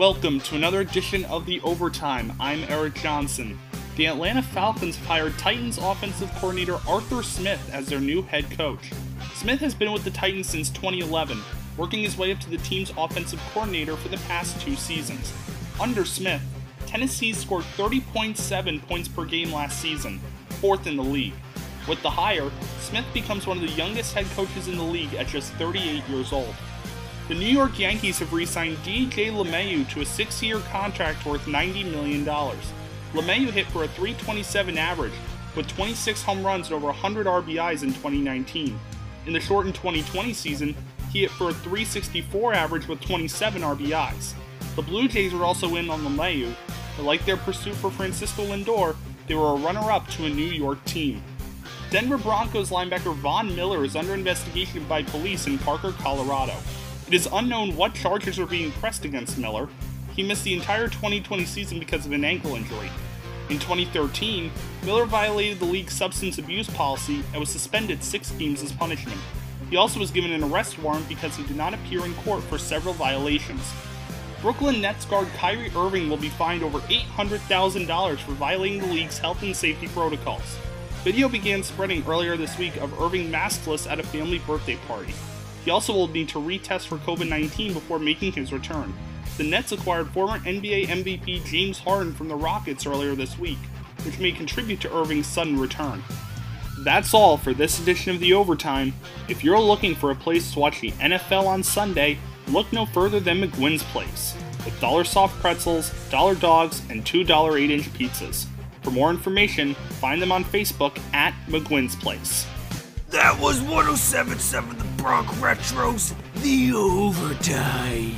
Welcome to another edition of The Overtime. I'm Erik Johnson. The Atlanta Falcons have hired Titans offensive coordinator Arthur Smith as their new head coach. Smith has been with the Titans since 2011, working his way up to the team's offensive coordinator for the past two seasons. Under Smith, Tennessee scored 30.7 points per game last season, fourth in the league. With the hire, Smith becomes one of the youngest head coaches in the league at just 38 years old. The New York Yankees have re signed DJ LeMahieu to a six year contract worth $90 million. LeMahieu hit for a 327 average with 26 home runs and over 100 RBIs in 2019. In the shortened 2020 season, he hit for a 364 average with 27 RBIs. The Blue Jays were also in on LeMahieu, but like their pursuit for Francisco Lindor, they were a runner up to a New York team. Denver Broncos linebacker Von Miller is under investigation by police in Parker, Colorado. It is unknown what charges are being pressed against Miller. He missed the entire 2020 season because of an ankle injury. In 2013, Miller violated the league's substance abuse policy and was suspended six games as punishment. He also was given an arrest warrant because he did not appear in court for several violations. Brooklyn Nets guard Kyrie Irving will be fined over $800,000 for violating the league's health and safety protocols. Video began spreading earlier this week of Irving maskless at a family birthday party. He also will need to retest for COVID 19 before making his return. The Nets acquired former NBA MVP James Harden from the Rockets earlier this week, which may contribute to Irving's sudden return. That's all for this edition of The Overtime. If you're looking for a place to watch the NFL on Sunday, look no further than McGuinn's Place, with dollar soft pretzels, dollar dogs, and $2 8 inch pizzas. For more information, find them on Facebook at McGuinn's Place. That was 1077 The Bronx Retros, the overtime.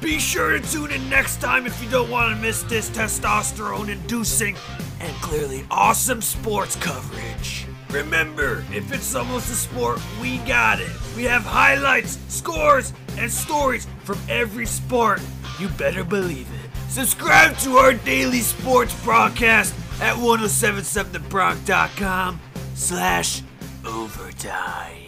Be sure to tune in next time if you don't want to miss this testosterone inducing and clearly awesome sports coverage. Remember, if it's almost a sport, we got it. We have highlights, scores, and stories from every sport. You better believe it. Subscribe to our daily sports broadcast at 1077thebronx.com slash overtime.